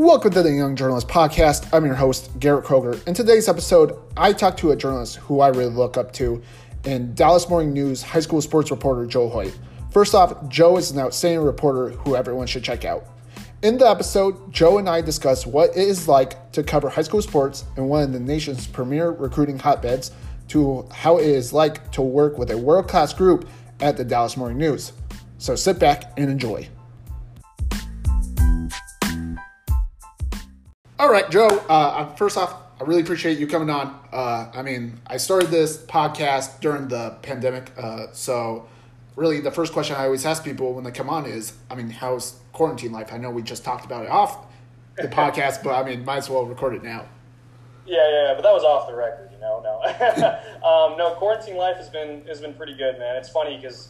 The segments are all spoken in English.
Welcome to the Young Journalist Podcast. I'm your host, Garrett Kroger. In today's episode, I talked to a journalist who I really look up to and Dallas Morning News high school sports reporter Joe Hoyt. First off, Joe is an outstanding reporter who everyone should check out. In the episode, Joe and I discuss what it is like to cover high school sports in one of the nation's premier recruiting hotbeds to how it is like to work with a world class group at the Dallas Morning News. So sit back and enjoy. All right, Joe. Uh, first off, I really appreciate you coming on. Uh, I mean, I started this podcast during the pandemic, uh, so really the first question I always ask people when they come on is, I mean, how's quarantine life? I know we just talked about it off the podcast, but I mean, might as well record it now. Yeah, yeah, but that was off the record, you know. No, um, no, quarantine life has been has been pretty good, man. It's funny because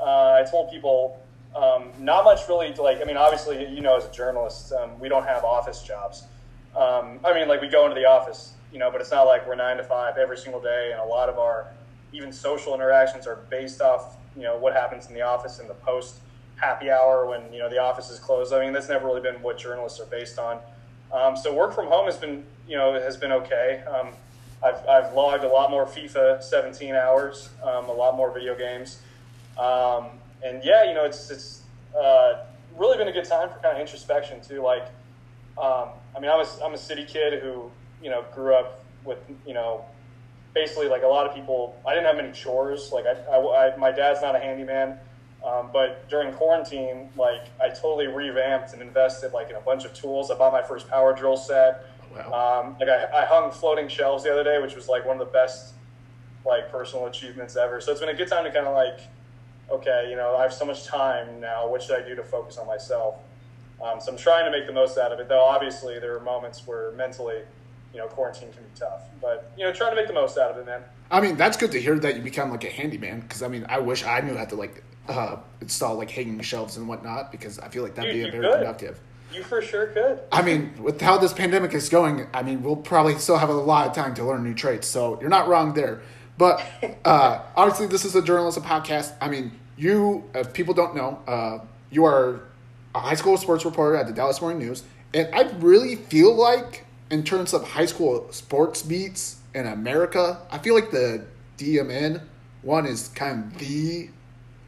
uh, I told people um, not much really. To like, I mean, obviously, you know, as a journalist, um, we don't have office jobs. Um, I mean, like we go into the office, you know, but it's not like we're nine to five every single day, and a lot of our even social interactions are based off, you know, what happens in the office in the post happy hour when you know the office is closed. I mean, that's never really been what journalists are based on. Um, so work from home has been, you know, has been okay. Um, I've, I've logged a lot more FIFA 17 hours, um, a lot more video games, um, and yeah, you know, it's it's uh, really been a good time for kind of introspection too. Like, um, I mean, I'm a, I'm a city kid who, you know, grew up with, you know, basically like a lot of people. I didn't have many chores. Like, I, I, I my dad's not a handyman. Um, but during quarantine, like I totally revamped and invested like in a bunch of tools. I bought my first power drill set. Wow. Um, like I, I hung floating shelves the other day, which was like one of the best like personal achievements ever. So it's been a good time to kind of like, okay, you know, I have so much time now. What should I do to focus on myself? Um, so I'm trying to make the most out of it, though obviously there are moments where mentally, you know, quarantine can be tough. But, you know, trying to make the most out of it, man. I mean, that's good to hear that you become like a handyman because I mean, I wish I knew how to like uh, install like hanging shelves and whatnot because I feel like that'd Dude, be a very could. productive. You for sure could. I mean, with how this pandemic is going, I mean, we'll probably still have a lot of time to learn new traits. So you're not wrong there. But uh, obviously, this is a journalism podcast. I mean, you, if people don't know, uh, you are a high school sports reporter at the Dallas Morning News, and I really feel like, in terms of high school sports beats in America, I feel like the DMN one is kind of the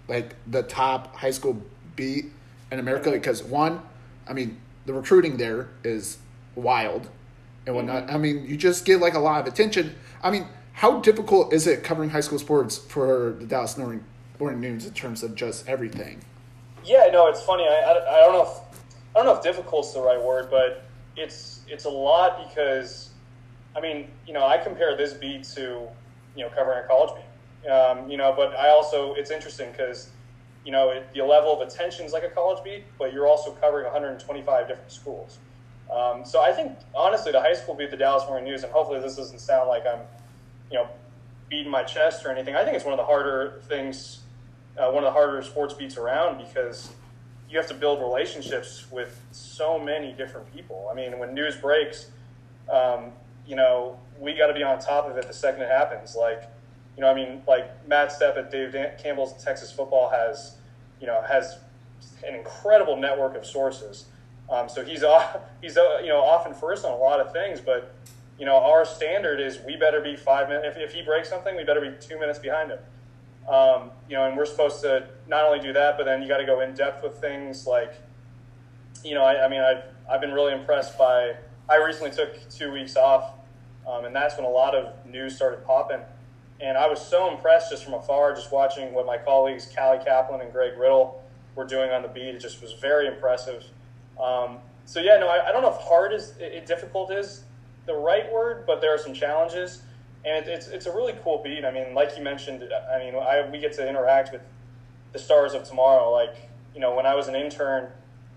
like the top high school beat in America because one, I mean, the recruiting there is wild and whatnot. Mm-hmm. I mean, you just get like a lot of attention. I mean, how difficult is it covering high school sports for the Dallas Morning, Morning News in terms of just everything? Yeah, no, it's funny. I, I, I don't know if I don't know if difficult is the right word, but it's it's a lot because I mean, you know, I compare this beat to you know covering a college beat, um, you know, but I also it's interesting because you know it, the level of attention is like a college beat, but you're also covering 125 different schools. Um, so I think honestly, the high school beat the Dallas Morning News, and hopefully this doesn't sound like I'm you know beating my chest or anything. I think it's one of the harder things uh, one of the harder sports beats around because you have to build relationships with so many different people. I mean, when news breaks, um, you know, we got to be on top of it the second it happens. Like, you know, I mean, like Matt Stepp at Dave Dan- Campbell's Texas Football has, you know, has an incredible network of sources. Um, so he's off, he's uh, you know often first on a lot of things, but you know our standard is we better be five minutes. If, if he breaks something, we better be two minutes behind him. Um, you know, and we're supposed to not only do that, but then you got to go in depth with things like, you know, I, I, mean, I've, I've been really impressed by, I recently took two weeks off, um, and that's when a lot of news started popping. And I was so impressed just from afar, just watching what my colleagues, Callie Caplan and Greg Riddle, were doing on the beat. It just was very impressive. Um, so, yeah, no, I, I, don't know if hard is, it, difficult is the right word, but there are some challenges and it, it's it's a really cool beat. I mean, like you mentioned, I mean, I, we get to interact with the stars of tomorrow. Like you know, when I was an intern,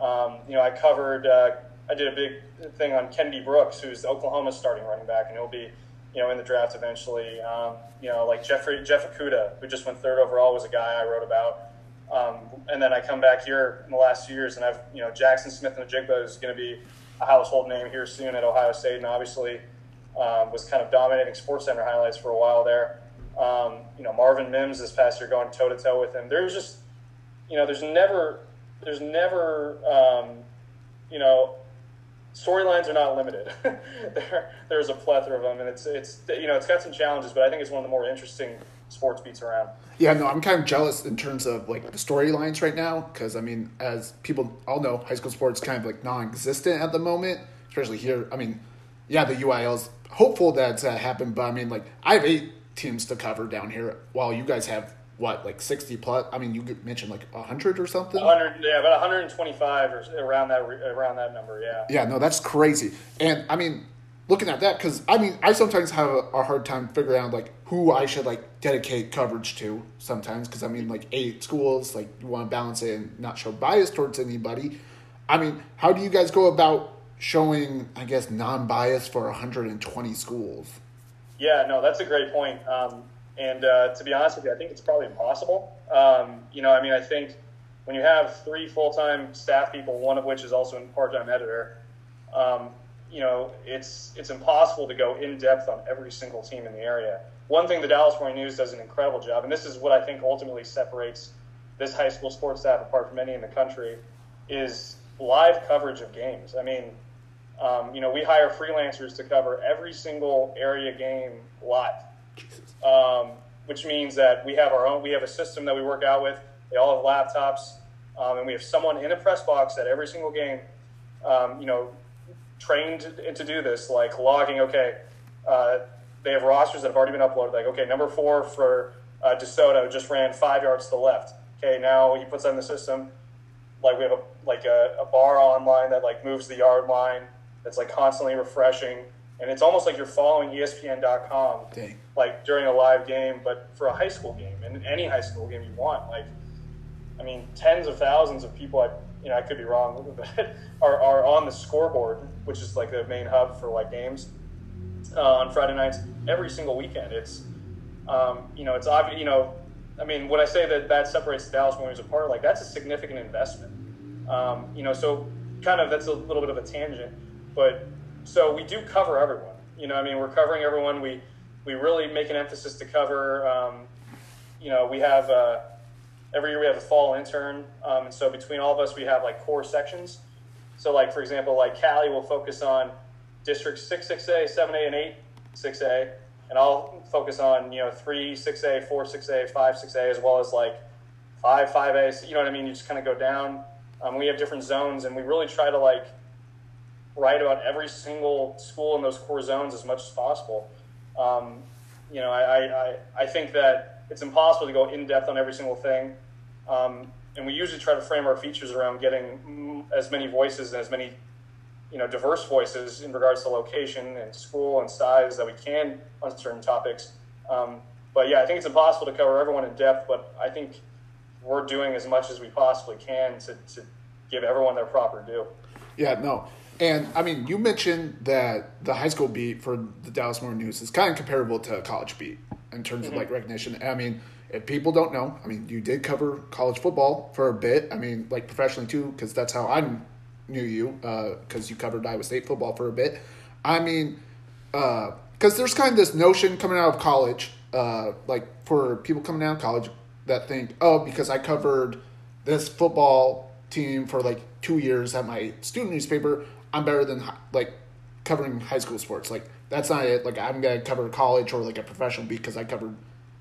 um, you know, I covered, uh, I did a big thing on Kennedy Brooks, who's Oklahoma's starting running back, and he'll be you know in the draft eventually. Um, you know, like Jeffrey Jeff Okudah, who just went third overall, was a guy I wrote about. Um, and then I come back here in the last few years, and I've you know Jackson Smith-Njigba is going to be a household name here soon at Ohio State, and obviously um, was kind of dominating Sports Center highlights for a while there. Um, you know, Marvin Mims this past year going toe to toe with him. There's just, you know, there's never, there's never, um, you know, storylines are not limited. there, there's a plethora of them, and it's it's you know it's got some challenges, but I think it's one of the more interesting sports beats around. Yeah, no, I'm kind of jealous in terms of like the storylines right now because I mean, as people all know, high school sports kind of like non-existent at the moment, especially here. I mean, yeah, the UIL's hopeful that's uh, happened, but I mean, like I have eight teams to cover down here, while you guys have what like 60 plus? I mean you mentioned like 100 or something? 100 yeah about 125 or around that around that number yeah. Yeah no that's crazy. And i mean looking at that because i mean i sometimes have a, a, hard time figuring out like who i should like dedicate coverage to sometimes because i mean like eight schools like you want to balance it and not show bias towards anybody. I mean how do you guys go about showing i guess non-bias for 120 schools yeah no that's a great point um, and uh, to be honest with you, I think it's probably impossible. Um, you know, I mean, I think when you have three full time staff people, one of which is also a part time editor, um, you know, it's it's impossible to go in depth on every single team in the area. One thing the Dallas Morning News does an incredible job, and this is what I think ultimately separates this high school sports staff apart from any in the country, is live coverage of games. I mean, um, you know, we hire freelancers to cover every single area game live um, which means that we have our own. We have a system that we work out with. They all have laptops, um, and we have someone in a press box at every single game. Um, you know, trained to, to do this, like logging. Okay, uh, they have rosters that have already been uploaded. Like, okay, number four for uh, DeSoto just ran five yards to the left. Okay, now he puts in the system. Like we have a like a, a bar online that like moves the yard line. That's like constantly refreshing and it's almost like you're following ESPN.com Dang. like during a live game, but for a high school game and any high school game you want. Like, I mean, tens of thousands of people. I you know I could be wrong, but are are on the scoreboard, which is like the main hub for like games uh, on Friday nights every single weekend. It's um, you know it's obvious. You know, I mean, when I say that that separates the Dallas Mornings apart, like that's a significant investment. Um, you know, so kind of that's a little bit of a tangent, but so we do cover everyone. You know, I mean, we're covering everyone. We we really make an emphasis to cover. Um, you know, we have uh, every year we have a fall intern, um, and so between all of us, we have like core sections. So, like for example, like Callie will focus on districts six six A, seven A, and eight six A, and I'll focus on you know three six A, four six A, five six A, as well as like five five A. You know what I mean? You just kind of go down. Um, we have different zones, and we really try to like write about every single school in those core zones as much as possible. Um, you know, I, I, I think that it's impossible to go in depth on every single thing. Um, and we usually try to frame our features around getting as many voices and as many, you know, diverse voices in regards to location and school and size that we can on certain topics. Um, but yeah, I think it's impossible to cover everyone in depth, but I think we're doing as much as we possibly can to, to give everyone their proper due. Yeah, no. And I mean, you mentioned that the high school beat for the Dallas Morning News is kind of comparable to a college beat in terms mm-hmm. of like recognition. I mean, if people don't know, I mean, you did cover college football for a bit. I mean, like professionally too, because that's how I knew you, because uh, you covered Iowa State football for a bit. I mean, because uh, there's kind of this notion coming out of college, uh, like for people coming out of college that think, oh, because I covered this football team for like two years at my student newspaper, I'm better than like covering high school sports. Like that's not it. Like I'm gonna cover college or like a professional because I covered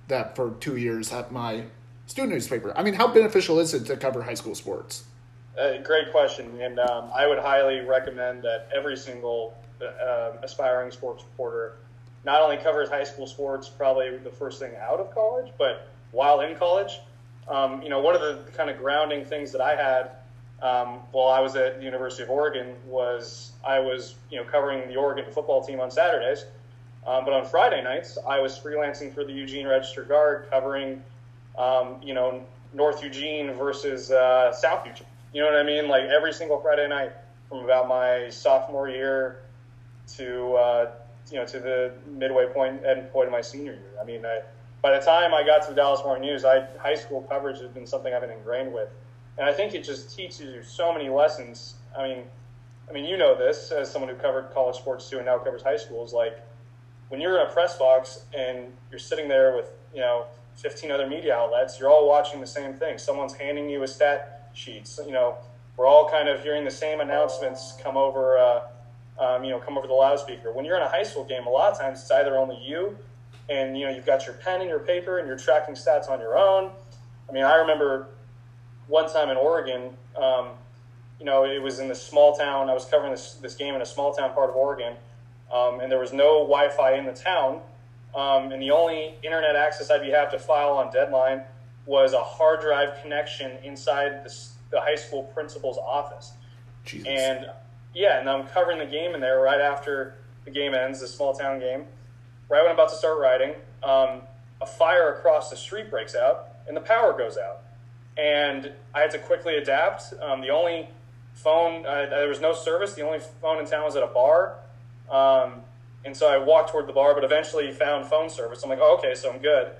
that for two years at my student newspaper. I mean, how beneficial is it to cover high school sports? Uh, great question, and um, I would highly recommend that every single uh, aspiring sports reporter not only covers high school sports, probably the first thing out of college, but while in college. Um, you know, one of the kind of grounding things that I had um, while I was at the University of Oregon was I was you know covering the Oregon football team on Saturdays, um, but on Friday nights I was freelancing for the Eugene Register Guard covering um, you know North Eugene versus uh, South Eugene. You know what I mean? Like every single Friday night from about my sophomore year to uh, you know to the midway point end point of my senior year. I mean, I, by the time I got to the Dallas Morning News, I high school coverage has been something I've been ingrained with. And I think it just teaches you so many lessons. I mean, I mean, you know this as someone who covered college sports too and now covers high schools. Like when you're in a press box and you're sitting there with you know 15 other media outlets, you're all watching the same thing. Someone's handing you a stat sheet. So, you know, we're all kind of hearing the same announcements come over uh, um, you know, come over the loudspeaker. When you're in a high school game, a lot of times it's either only you, and you know you've got your pen and your paper, and you're tracking stats on your own. I mean, I remember one time in Oregon, um, you know, it was in this small town. I was covering this this game in a small town part of Oregon, um, and there was no Wi-Fi in the town, um, and the only internet access I'd be have to file on deadline was a hard drive connection inside the, the high school principal's office. Jesus. And yeah, and I'm covering the game in there right after the game ends, the small town game. Right when I'm about to start writing, um, a fire across the street breaks out and the power goes out. And I had to quickly adapt. Um, the only phone, uh, there was no service. The only phone in town was at a bar. Um, and so I walked toward the bar, but eventually found phone service. I'm like, oh, okay, so I'm good.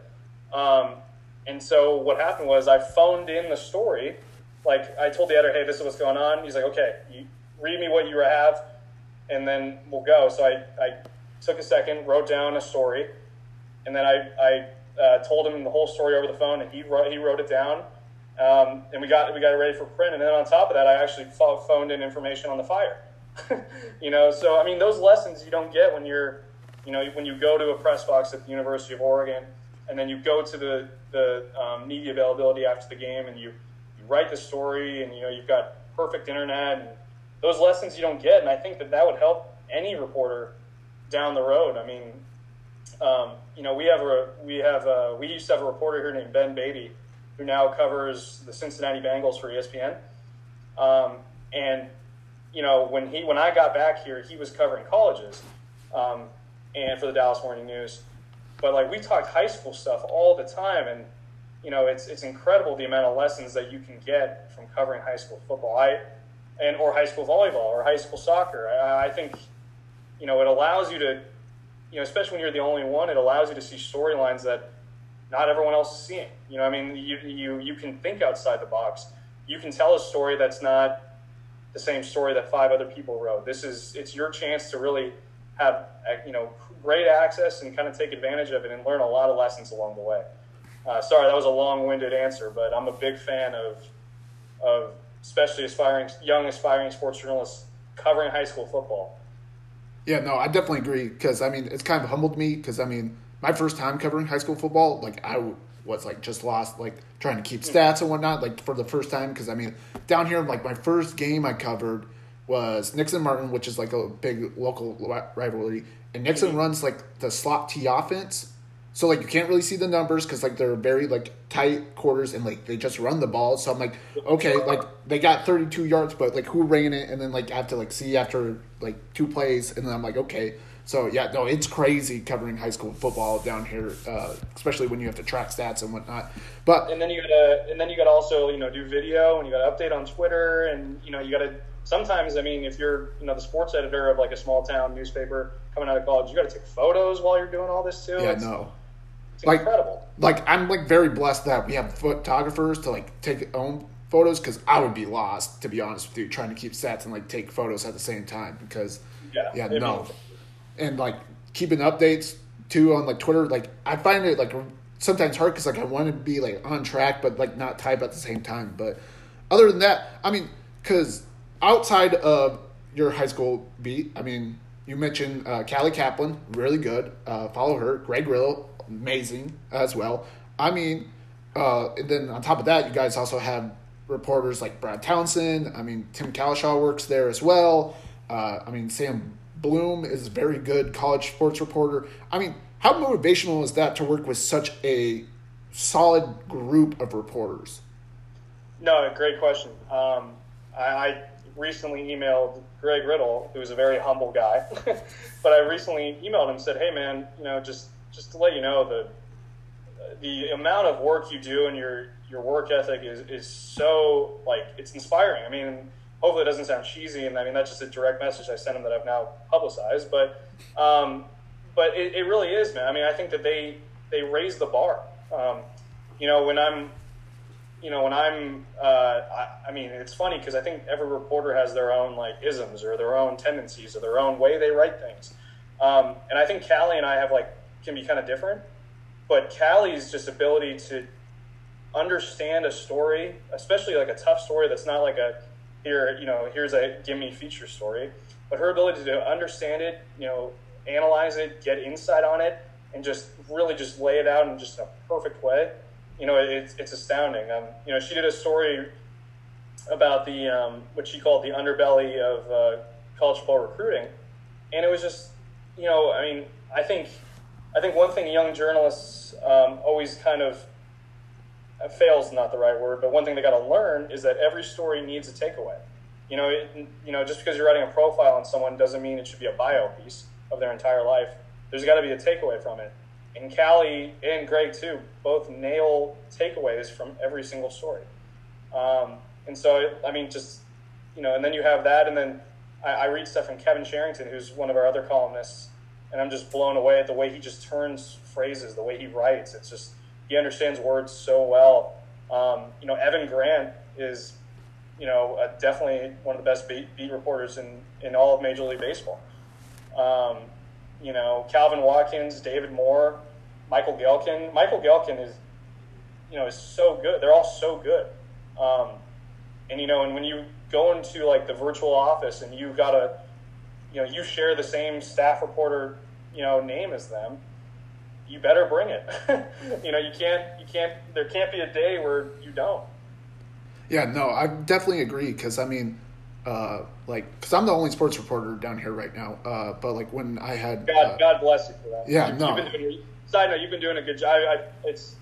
Um, and so what happened was I phoned in the story. Like I told the editor, hey, this is what's going on. He's like, okay, you, read me what you have, and then we'll go. So I, I took a second, wrote down a story, and then I, I uh, told him the whole story over the phone, and he wrote, he wrote it down. Um, and we got we got it ready for print. And then on top of that, I actually phoned in information on the fire. you know, so I mean, those lessons you don't get when you're, you know, when you go to a press box at the University of Oregon, and then you go to the the um, media availability after the game, and you you write the story, and you know you've got perfect internet and those lessons you don't get. And I think that that would help any reporter down the road. I mean, um, you know, we have a we have a, we used to have a reporter here named Ben Baby, who now covers the Cincinnati Bengals for ESPN. Um, and you know, when he when I got back here, he was covering colleges, um, and for the Dallas Morning News. But like we talked high school stuff all the time, and you know, it's it's incredible the amount of lessons that you can get from covering high school football. I and or high school volleyball or high school soccer. I, I think you know it allows you to, you know, especially when you're the only one, it allows you to see storylines that not everyone else is seeing. You know, I mean, you you you can think outside the box. You can tell a story that's not the same story that five other people wrote. This is it's your chance to really have you know great access and kind of take advantage of it and learn a lot of lessons along the way. Uh, sorry, that was a long-winded answer, but I'm a big fan of of especially aspiring young aspiring sports journalists covering high school football. Yeah, no, I definitely agree because I mean it's kind of humbled me because I mean my first time covering high school football, like I was like just lost, like trying to keep stats and whatnot, like for the first time because I mean down here, like my first game I covered was Nixon Martin, which is like a big local rivalry, and Nixon mm-hmm. runs like the slot T offense, so like you can't really see the numbers because like they're very like tight quarters and like they just run the ball. So I'm like, okay, like they got 32 yards, but like who ran it? And then like I have to like see after like two plays, and then I'm like, okay. So yeah, no, it's crazy covering high school football down here, uh, especially when you have to track stats and whatnot. But and then you gotta and then you gotta also you know do video and you gotta update on Twitter and you know you gotta sometimes I mean if you're you know the sports editor of like a small town newspaper coming out of college, you gotta take photos while you're doing all this too. Yeah, it's, no like, incredible. Like I'm like very blessed that we have photographers to like take own photos because I would be lost to be honest with you trying to keep stats and like take photos at the same time because yeah, yeah no, and like keeping updates too on like Twitter like I find it like sometimes hard because like I want to be like on track but like not type at the same time but other than that I mean because outside of your high school beat I mean you mentioned uh, Callie Caplan really good uh, follow her Greg Grillo amazing as well. I mean, uh, and then on top of that, you guys also have reporters like Brad Townsend. I mean, Tim Cowlishaw works there as well. Uh, I mean, Sam Blum is a very good college sports reporter. I mean, how motivational is that to work with such a solid group of reporters? No, great question. Um, I, I, recently emailed Greg Riddle, who's a very humble guy, but I recently emailed him and said, "Hey, man, you know, just just to let you know, the the amount of work you do and your your work ethic is is so like it's inspiring. I mean, hopefully it doesn't sound cheesy, and I mean that's just a direct message I sent them that I've now publicized, but um, but it, it really is, man. I mean, I think that they they raise the bar. Um, you know, when I'm you know, when I'm, uh, I, I, mean, it's funny because I think every reporter has their own like isms or their own tendencies or their own way they write things. Um, and I think Callie and I have like can be kind of different. But Callie's just ability to understand a story, especially like a tough story that's not like a here, you know, here's a give me feature story. But her ability to understand it, you know, analyze it, get insight on it, and just really just lay it out in just a perfect way, you know, it's, it's astounding. Um, you know, she did a story about the um, what she called the underbelly of uh, college football recruiting, and it was just, you know, I mean, I think, I think one thing young journalists um, always kind of fails not the right word, but one thing they got to learn is that every story needs a takeaway. You know, it, you know, just because you're writing a profile on someone doesn't mean it should be a bio piece of their entire life. There's got to be a takeaway from it. And Callie and Greg too both nail takeaways from every single story. Um, and so, I mean, just you know, and then you have that, and then I, I read stuff from Kevin Sherrington, who's one of our other columnists, and I'm just blown away at the way he just turns phrases, the way he writes. It's just he understands words so well. Um, you know, Evan Grant is, you know, uh, definitely one of the best beat, beat reporters in, in all of Major League Baseball. Um, you know, Calvin Watkins, David Moore, Michael Gehlken. Michael Gehlken is, you know, is so good. They're all so good. Um, and you know, and when you go into like the virtual office and you gotta, you know, you share the same staff reporter, you know, name as them, you better bring it. you know, you can't, you can't, there can't be a day where you don't. Yeah, no, I definitely agree because I mean, uh, like, because I'm the only sports reporter down here right now. Uh, but like when I had, God, uh, God bless you for that. Yeah, you, no. You've been doing, side note, you've been doing a good job. I, I, it's,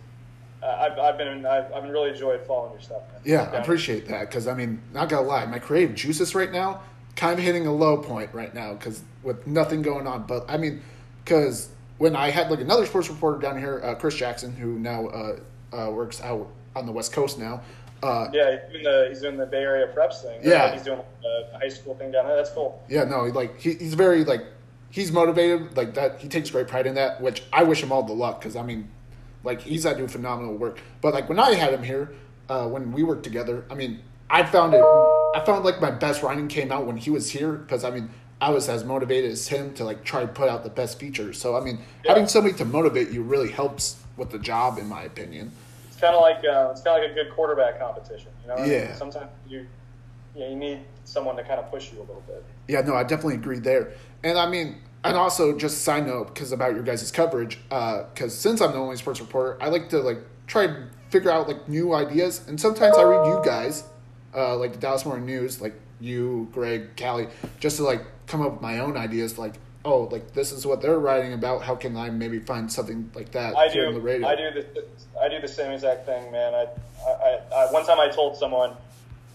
uh, I've, I've been, I've, I've really enjoyed following your stuff. Man. yeah, I appreciate that because I mean, not gonna lie, my creative juices right now kind of hitting a low point right now because with nothing going on. But I mean, because when I had like another sports reporter down here, uh, Chris Jackson, who now uh, uh, works out on the West Coast now. Uh, Yeah, he's doing the he's doing the Bay Area preps thing. Yeah. he's doing the high school thing down there. That's cool. Yeah, no, like he, he's very like he's motivated like that. He takes great pride in that, which I wish him all the luck because I mean, like he's out doing phenomenal work. But like when I had him here, uh, when we worked together, I mean, I found it. I found like my best writing came out when he was here because I mean. I was as motivated as him to like try to put out the best features. So I mean, Yeah. having somebody to motivate you really helps with the job, in my opinion. It's kind of like uh, it's kind of like a good quarterback competition. You know, what I mean? Yeah. Sometimes you, yeah, you need someone to kind of push you a little bit. Yeah, no, I definitely agree there. And I mean, and also just side note because about your guys' coverage, because since I'm the only sports reporter, I like to like try to figure out like new ideas. And sometimes I read you guys, uh, like the Dallas Morning News, like you, Greg, Callie, just to like come up with my own ideas. Like, oh, like this is what they're writing about. How can I maybe find something like that I do. on the radio? I do the I do the same exact thing, man. I, I, I one time I told someone,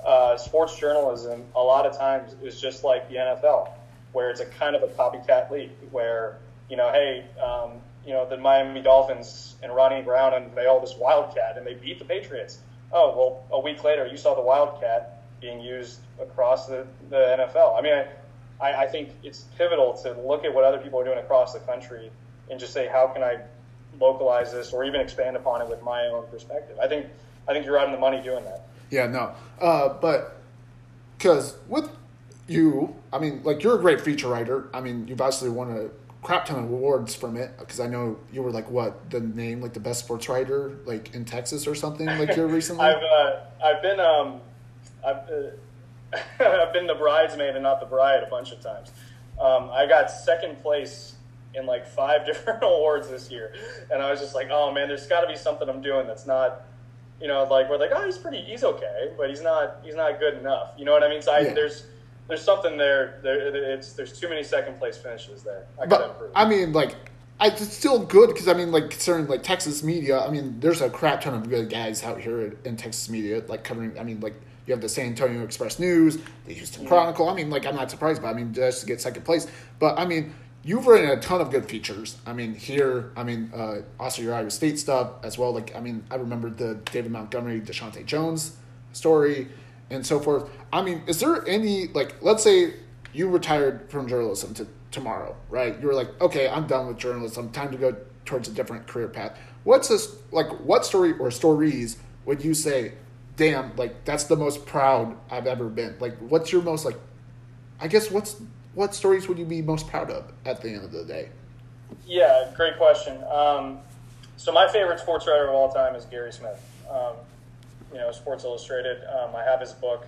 uh, sports journalism a lot of times is just like the NFL, where it's a kind of a copycat league, where you know, hey, um, you know, the Miami Dolphins and Ronnie Brown unveil this Wildcat and they beat the Patriots. Oh well, a week later you saw the Wildcat being used across the, the NFL. I mean, I, I think it's pivotal to look at what other people are doing across the country and just say, how can I localize this or even expand upon it with my own perspective? I think I think you're out on the money doing that. Yeah, no. Uh, but because with you, I mean, like you're a great feature writer. I mean, you've obviously won a crap ton of awards from it. Because I know you were like what the name, like the best sports writer, like in Texas or something, like here recently. I've uh, I've been um I've uh, I've been the bridesmaid and not the bride a bunch of times. Um, I got second place in like five different awards this year, and I was just like, oh man, there's got to be something I'm doing that's not, you know, like we're like, oh, he's pretty, he's okay, but he's not, he's not good enough. You know what I mean? So I, Yeah. there's there's something there. There, it's there's too many second place finishes there. I but improve. I mean, like. I, it's still good because I mean, like concerning like Texas media. I mean, there's a crap ton of good guys out here in Texas media, like covering. I mean, like you have the San Antonio Express News, the Houston Chronicle. I mean, like I'm not surprised, but I mean, just to get second place. But I mean, you've written a ton of good features. I mean, here, I mean, uh, also your Iowa State stuff as well. Like, I mean, I remember the David Montgomery, Deshaunte Jones story, and so forth. I mean, is there any like, let's say you retired from journalism to tomorrow, right? You were like, okay, I'm done with journalism. Time to go towards a different career path. What's this like? What story or stories would you say? Damn, like that's the most proud I've ever been. Like, what's your most like? I guess what's what stories would you be most proud of at the end of the day? Yeah, great question. Um, so my favorite sports writer of all time is Gary Smith. Um, you know, Sports Illustrated. Um, I have his book.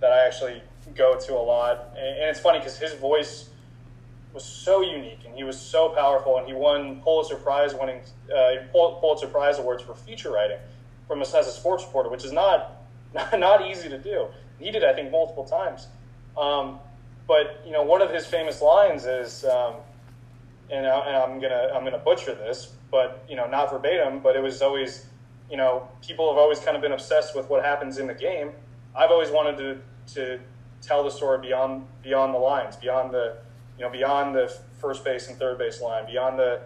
that I actually go to a lot, and, it's funny because his voice was so unique and he was so powerful, and he won Pulitzer Prize winning uh, Pulitzer Prize awards for feature writing from a, as a sports reporter, which is not not easy to do. He did, I think, multiple times. Um, but you know, one of his famous lines is, um, and, I, and I'm gonna I'm gonna butcher this, but you know, not verbatim, but it was always, you know, people have always kind of been obsessed with what happens in the game. I've always wanted to to tell the story beyond beyond the lines, beyond the you know beyond the first base and third base line, beyond the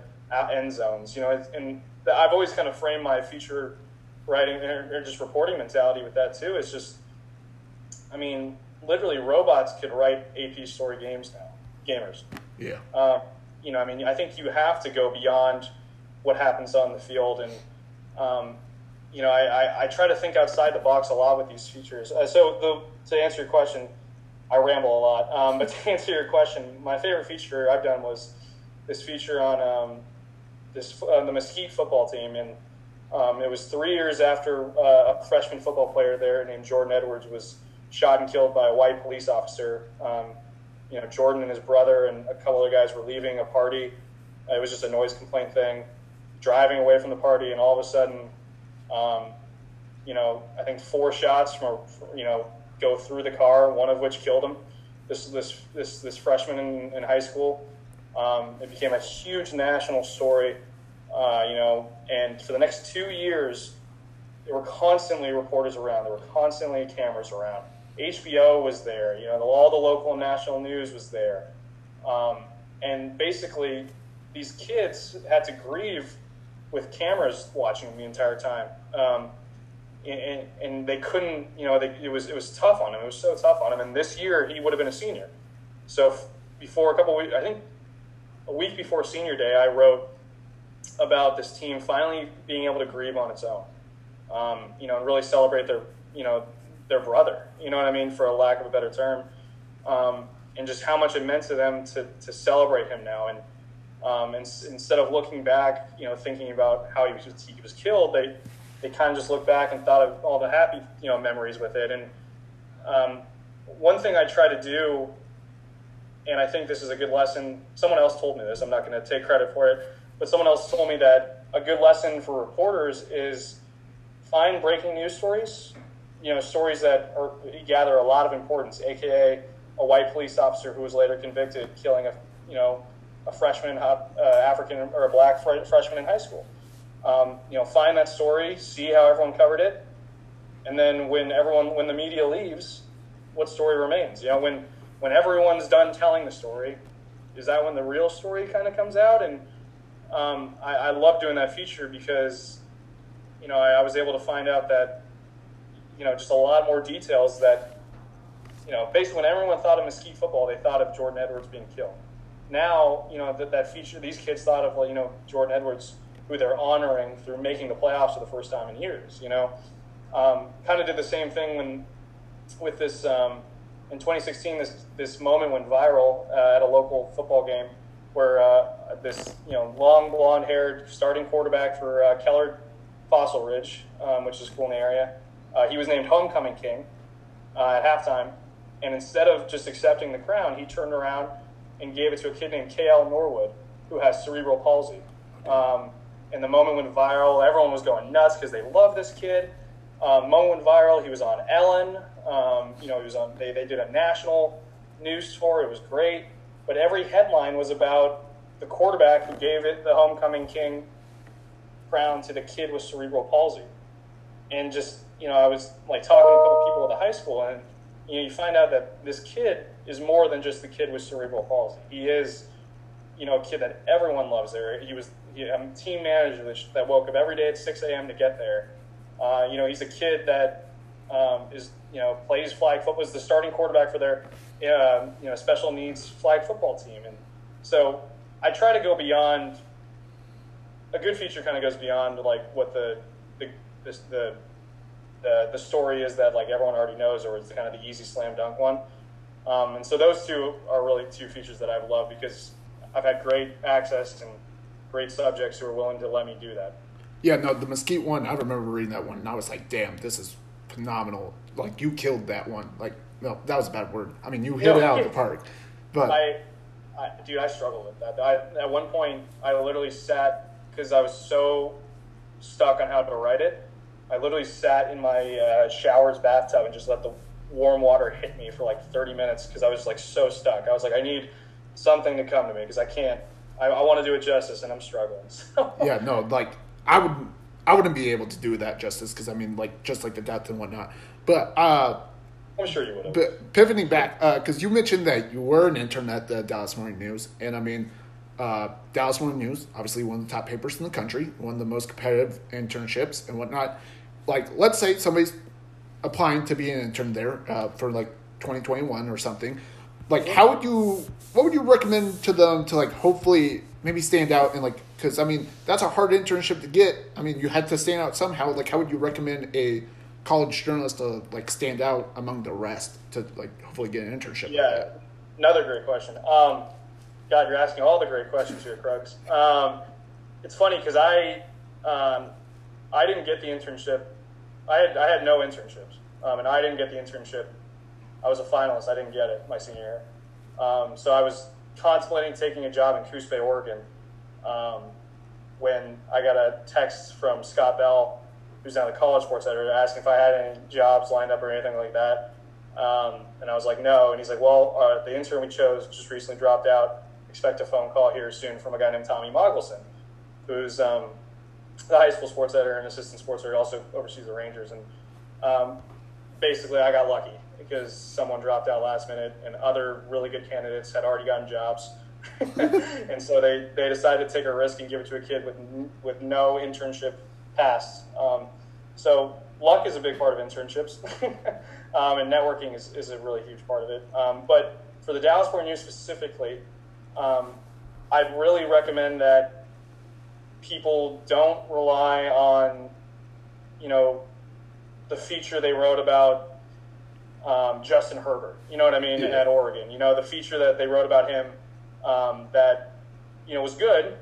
end zones. You know, and I've always kind of framed my feature writing or just reporting mentality with that too. It's just, I mean, literally robots could write AP story games now, gamers. Yeah. Um, you know, I mean, I think you have to go beyond what happens on the field, and um, you know, I, I, I, try to think outside the box a lot with these features. Uh, so, the, to answer your question, I ramble a lot, um, but to answer your question, my favorite feature I've done was this feature on um, this uh, the Mesquite football team, and um, it was three years after uh, a freshman football player there named Jordan Edwards was shot and killed by a white police officer. Um, you know, Jordan and his brother and a couple other guys were leaving a party. It was just a noise complaint thing, driving away from the party, and all of a sudden, um, you know, I think four shots from, a, you know, go through the car, one of which killed him. This this this this freshman in, in high school. Um, it became a huge national story, uh, you know, and for the next two years, there were constantly reporters around. There were constantly cameras around. HBO was there. You know, all the local and national news was there. Um, and basically, these kids had to grieve with cameras watching the entire time. Um, and, and, they couldn't, you know, they, it was it was tough on him. It was so tough on him. And this year, he would have been a senior. So before a couple weeks, I think a week before senior day, I wrote about this team finally being able to grieve on its own. Um, you know, and really celebrate their, you know, their brother. You know what I mean, for a lack of a better term, um, and just how much it meant to them to to celebrate him now. And um, and instead of looking back, you know, thinking about how he was he was killed, they they kind of just looked back and thought of all the happy you know memories with it. And um, one thing I try to do, and I think this is a good lesson. Someone else told me this. I'm not going to take credit for it, but someone else told me that a good lesson for reporters is find breaking news stories you know, stories that are, gather a lot of importance, aka a white police officer who was later convicted killing a, you know, a freshman, uh, African or a black freshman in high school. Um, you know, find that story, see how everyone covered it, and then when everyone, when the media leaves, what story remains? You know, when when everyone's done telling the story, is that when the real story kind of comes out? And um, I, I love doing that feature because, you know, I, I was able to find out that you know, just a lot more details that, you know, basically when everyone thought of Mesquite football, they thought of Jordan Edwards being killed. Now, you know, that, that feature, these kids thought of, you know, Jordan Edwards, who they're honoring through making the playoffs for the first time in years, you know. Um, kind of did the same thing when, with this, um, in 2016, this, this moment went viral uh, at a local football game where uh, this, you know, long blonde haired starting quarterback for uh, Keller Fossil Ridge, um, which is cool in the area, uh, he was named homecoming king uh, at halftime, and instead of just accepting the crown, he turned around and gave it to a kid named K.L. Norwood, who has cerebral palsy. Um, and the moment went viral. Everyone was going nuts because they love this kid. Um, moment went viral. He was on Ellen. Um, you know, he was on. They, they did a national news tour. It was great. But every headline was about the quarterback who gave it the homecoming king crown to the kid with cerebral palsy, and just you know, I was like talking to a couple people at the high school, and you know, you find out that this kid is more than just the kid with cerebral palsy. He is, you know, a kid that everyone loves there. He was he, a team manager that, woke up every day at 6 a.m. to get there. Uh, you know, he's a kid that um, is, you know, plays flag football, was the starting quarterback for their, uh, you know, special needs flag football team. And so I try to go beyond, a good feature kind of goes beyond like what the, the, the, the the the story is that like everyone already knows, or it's kind of the easy slam dunk one. Um, and so those two are really two features that I've loved because I've had great access and great subjects who are willing to let me do that. Yeah, no, the Mesquite one, I remember reading that one, and I was like, damn, this is phenomenal. Like you killed that one. Like no, that was a bad word. I mean, you hit it out of the park. But I, I dude, I struggled with that. I, at one point, I literally sat because I was so stuck on how to write it. I literally sat in my uh, shower's bathtub and just let the warm water hit me for like 30 minutes because I was like so stuck. I was like, I need something to come to me because I can't. I, I want to do it justice and I'm struggling. So. yeah, no, like I would, I wouldn't be able to do that justice because I mean, like just like the depth and whatnot. But uh, I'm sure you would have. But pivoting back, because uh, you mentioned that you were an intern at the Dallas Morning News, and I mean, uh, Dallas Morning News, obviously one of the top papers in the country, one of the most competitive internships and whatnot. Like, let's say somebody's applying to be an intern there uh, for like 2021 or something. Like, how would you, what would you recommend to them to like hopefully maybe stand out and like, because I mean, that's a hard internship to get. I mean, you had to stand out somehow. Like, how would you recommend a college journalist to like stand out among the rest to like hopefully get an internship? Yeah, like another great question. Um, God, you're asking all the great questions here, Krugs. Um, it's funny because I um, I didn't get the internship. I had I had no internships, um, and I didn't get the internship. I was a finalist. I didn't get it my senior year. Um, so I was contemplating taking a job in Coos Bay, Oregon, um, when I got a text from Scott Bell, who's now the college sports editor, asking if I had any jobs lined up or anything like that. Um, and I was like, no. And he's like, well, uh, the intern we chose just recently dropped out expect a phone call here soon from a guy named Tommy Magelssen, who's um, the high school sports editor and assistant sports editor, also oversees the Rangers. And um, basically, I got lucky because someone dropped out last minute, and other really good candidates had already gotten jobs. and so they, they decided to take a risk and give it to a kid with with no internship past. Um, so luck is a big part of internships, um, and networking is, is a really huge part of it. Um, but for the Dallas Morning News specifically, um, I'd really recommend that people don't rely on, you know, the feature they wrote about um, Justin Herbert. You know what I mean? Yeah. At Oregon, you know, the feature that they wrote about him um, that you know was good,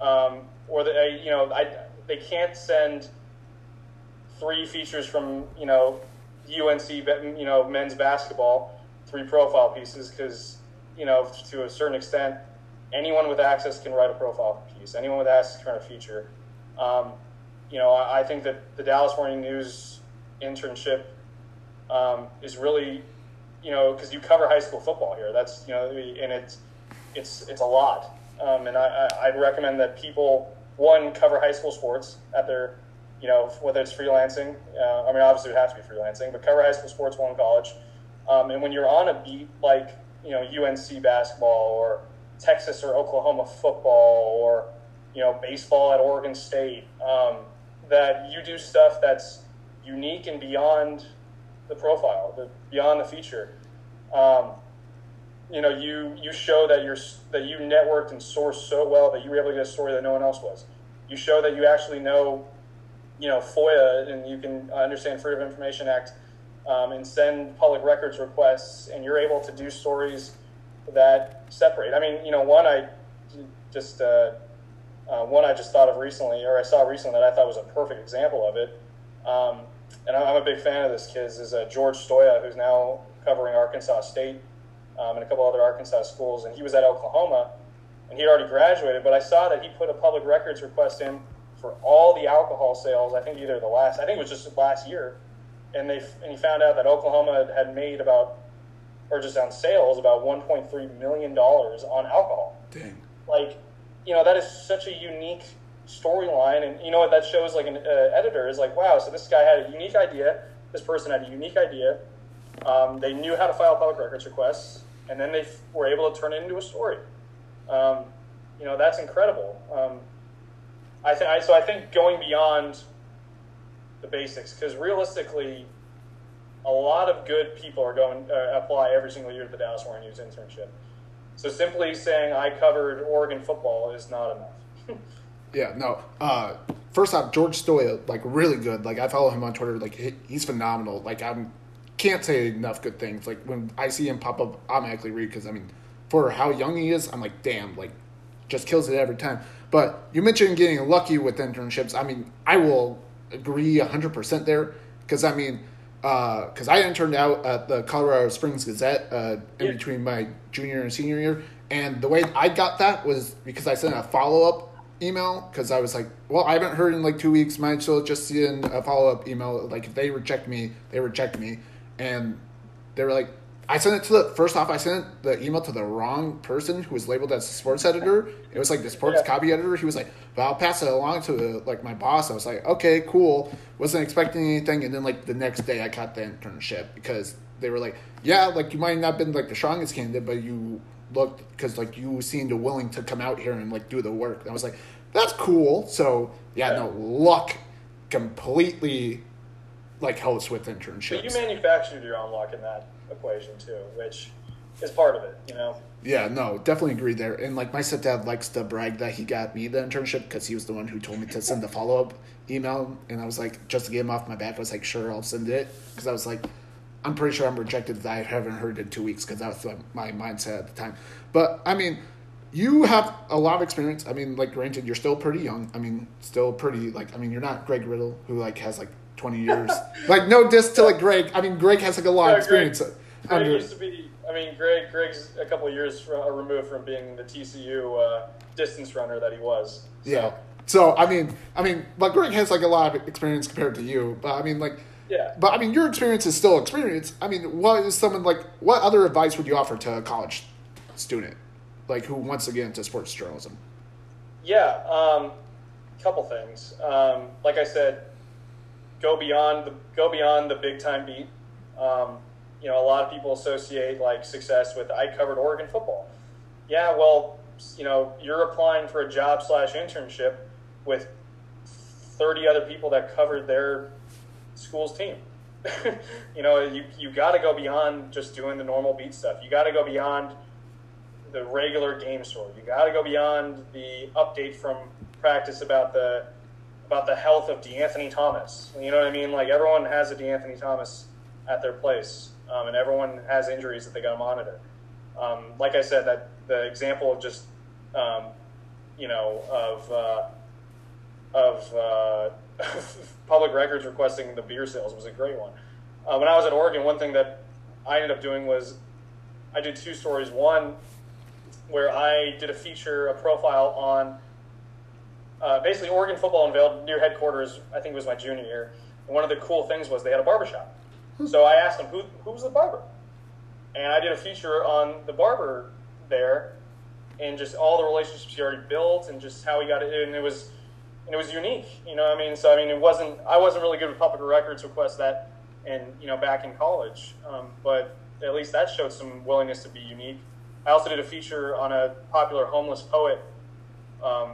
um, or that you know, I they can't send three features from you know UNC, you know, men's basketball, three profile pieces because you know, to a certain extent, anyone with access can write a profile piece. Anyone with access can write a feature. Um, you know, I, I, think that the Dallas Morning News internship um, is really, you know, because you cover high school football here. That's you know, and it's it's it's a lot. Um, and I, I'd recommend that people one cover high school sports at their, you know, whether it's freelancing. Uh, I mean, obviously it would have to be freelancing, but cover high school sports in college. Um, and when you're on a beat like you know UNC basketball or Texas or Oklahoma football or you know baseball at Oregon State. Um, that you do stuff that's unique and beyond the profile, the, beyond the feature. Um, you know, you you show that you're that you networked and sourced so well that you were able to get a story that no one else was. You show that you actually know, you know, FOIA and you can understand Freedom of Information Act um, and send public records requests, and you're able to do stories that separate. I mean, you know, one I just uh, uh, one I just thought of recently, or I saw recently that I thought was a perfect example of it. Um, and I'm a big fan of this kid. Is uh, George Stoia, who's now covering Arkansas State um, and a couple other Arkansas schools, and he was at Oklahoma, and he already graduated. But I saw that he put a public records request in for all the alcohol sales. I think either the last, I think it was just last year and they and he found out that Oklahoma had made about or just on sales about 1.3 million dollars on alcohol. Dang. Like, you know, that is such a unique storyline, and you know what that shows? Like an uh, editor is like, wow, so this guy had a unique idea. This person had a unique idea. Um, they knew how to file public records requests, and then they were able to turn it into a story. Um, you know, that's incredible. Um, I think so. I think going beyond the basics because realistically, a lot of good people are going uh, apply every single year to the Dallas Morning News internship. So simply saying I covered Oregon football is not enough. yeah, no. Uh, first off, George Stoia, like really good. Like I follow him on Twitter. Like he, he's phenomenal. Like I can't say enough good things. Like when I see him pop up, I automatically read because I mean, for how young he is, I'm like, damn, like just kills it every time. But you mentioned getting lucky with internships. I mean, I will agree 100% there because I mean, because I interned out at the Colorado Springs Gazette uh, in Yeah. between my junior and senior year, and the way I got that was because I sent a follow up email because I was like, well, I haven't heard in like two weeks. Might as well just send a follow up email. Like if they reject me, they reject me, and they were like. I sent it to the first off. I sent the email to the wrong person who was labeled as sports editor. It was like the sports Yeah. copy editor. He was like, "Well, I'll pass it along to uh, like my boss." I was like, "Okay, cool." Wasn't expecting anything, and then like the next day, I got the internship because they were like, "Yeah, like you might not have been like the strongest candidate, but you looked because like you seemed willing to come out here and like do the work." And I was like, "That's cool." So yeah, Yeah. no luck, completely like helps with internships. But you manufactured your own luck in that equation too, which is part of it. You know. Yeah, no, definitely agree there. And like my stepdad likes to brag that he got me the internship because he was the one who told me to send the follow up email. And I was like, just to get him off my back, I was like, sure, I'll send it because I was like, I'm pretty sure I'm rejected that I haven't heard in two weeks because that was like, my mindset at the time. But I mean, you have a lot of experience. I mean, like granted, you're still pretty young. I mean, still pretty like I mean, you're not Greg Riddle who like has like 20 years. like no diss to like Greg. I mean, Greg has like a lot of experience. Greg under- used to be. I mean, Greg. Greg's a couple of years from, removed from being the TCU uh, distance runner that he was. So, Yeah. So I mean, I mean, but Greg has like a lot of experience compared to you, but I mean, like, Yeah. but I mean, your experience is still experience. I mean, what is someone like? What other advice would you offer to a college student, like who wants to get into sports journalism? Yeah, um, couple things. Um, like I said, go beyond the go beyond the big time beat. Um, you know, a lot of people associate like success with I covered Oregon football. Yeah, well, you know, you're applying for a job slash internship with thirty other people that covered their school's team. you know, you you got to go beyond just doing the normal beat stuff. You got to go beyond the regular game story. You got to go beyond the update from practice about the about the health of DeAnthony Thomas. You know what I mean? Like everyone has a DeAnthony Thomas at their place, um, and everyone has injuries that they got to monitor. Um, like I said, that the example of just um, you know of uh, of uh, public records requesting the beer sales was a great one. Uh, when I was at Oregon, one thing that I ended up doing was I did two stories. One where I did a feature, a profile on uh, basically Oregon football unveiled near headquarters. I think it was my junior year. And one of the cool things was they had a barbershop. So I asked them who who was the barber, and I did a feature on the barber there, and just all the relationships he already built, and just how he got it. And it was and it was unique. You know, what I mean, so I mean, it wasn't. I wasn't really good with public records requests that, and you know, back in college. Um, but at least that showed some willingness to be unique. I also did a feature on a popular homeless poet um,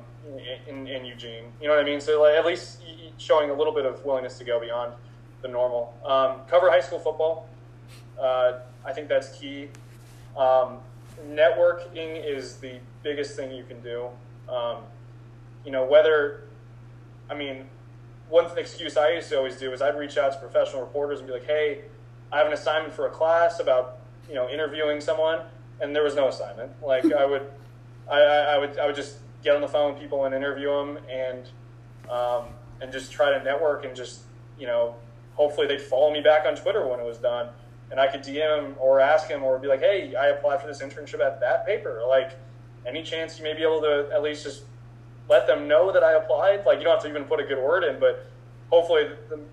in, in Eugene. You know what I mean? So like, at least showing a little bit of willingness to go beyond the normal. Um, cover high school football. Uh, I think that's key. Um, networking is the biggest thing you can do. Um, you know, whether, I mean, one excuse I used to always do is I'd reach out to professional reporters and be like, hey, I have an assignment for a class about, you know, interviewing someone, and there was no assignment. Like, I would, I, I would, I would just get on the phone with people and interview them and, um, and just try to network and just, you know, hopefully they'd follow me back on Twitter when it was done. And I could DM or ask him or be like, hey, I applied for this internship at that paper. Like, any chance you may be able to at least just let them know that I applied. Like you don't have to even put a good word in, but hopefully,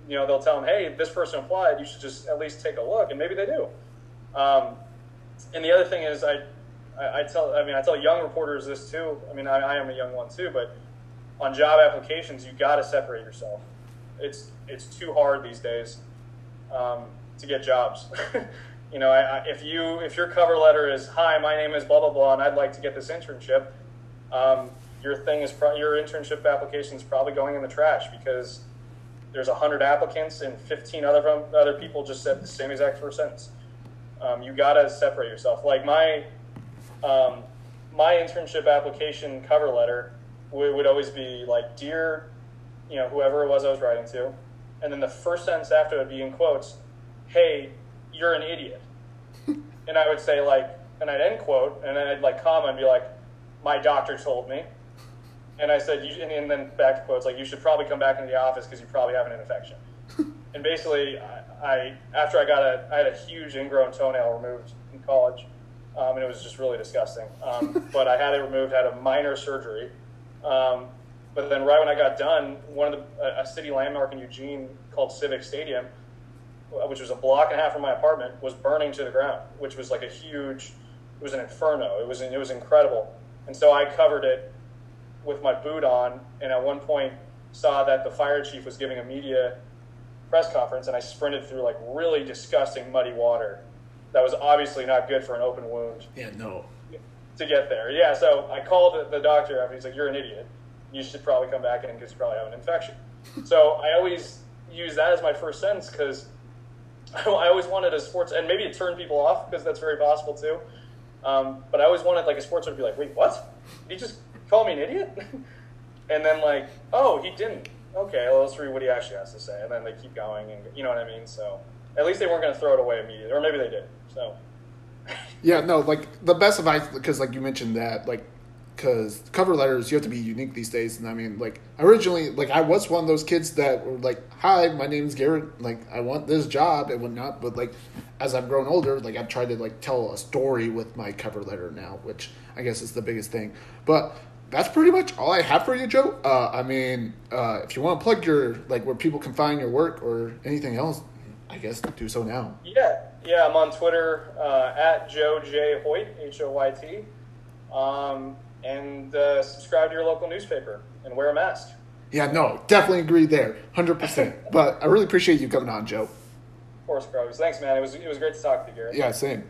you know, they'll tell them, hey, this person applied. You should just at least take a look, and maybe they do. Um, and the other thing is, I, I, I tell, I mean, I tell young reporters this too. I mean, I, I am a young one too, but on job applications, you got to separate yourself. It's it's too hard these days um, to get jobs. you know, I, I, if you if your cover letter is, "Hi, my name is blah blah blah, and I'd like to get this internship," um, your thing is pro- your internship application is probably going in the trash because there's hundred applicants and 15 other other people just said the same exact first sentence. Um, you gotta separate yourself. Like my um, my internship application cover letter would, would always be like, "Dear, you know, whoever it was I was writing to," and then the first sentence after would be in quotes, "Hey, you're an idiot," and I would say like, and I'd end quote, and then I'd like comma and be like, "My doctor told me." And I said, you, and, and then back to quotes like, you should probably come back into the office because you probably have an infection. and basically, I, I after I got a I had a huge ingrown toenail removed in college, um, and it was just really disgusting. Um, but I had it removed, had a minor surgery. Um, but then right when I got done, one of the a, city landmark in Eugene called Civic Stadium, which was a block and a half from my apartment, was burning to the ground, which was like a huge. It was an inferno. It was it was incredible, and so I covered it with my boot on, and at one point saw that the fire chief was giving a media press conference, and I sprinted through like really disgusting muddy water that was obviously not good for an open wound. Yeah, no. To get there, yeah. So I called the, doctor up. He's like, "You're an idiot. You should probably come back in because you probably have an infection." so I always use that as my first sentence because I always wanted a sports, and maybe it turned people off because that's very possible too. Um, but I always wanted like a sportsman to be like, "Wait, what? Did he just call me an idiot?" and then like, "Oh, he didn't." Okay, well, let's read what he actually has to say, and then they keep going, and you know what I mean. So at least they weren't going to throw it away immediately, or maybe they did. So yeah, no, like the best advice because like you mentioned that like because cover letters you have to be unique these days and i mean like originally like i was one of those kids that were like hi my name is garrett like i want this job and whatnot but like as i've grown older like i've tried to like tell a story with my cover letter now which i guess is the biggest thing but that's pretty much all i have for you joe uh, i mean uh, if you want to plug your like where people can find your work or anything else i guess do so now yeah yeah i'm on twitter uh, at joe j hoyt h-o-y-t um, and uh, subscribe to your local newspaper and wear a mask. Yeah, no, definitely agree there, hundred percent. But I really appreciate you coming on, Joe. Of course, Groves. Thanks, man. It was it was great to talk to you, Garrett. Yeah, same.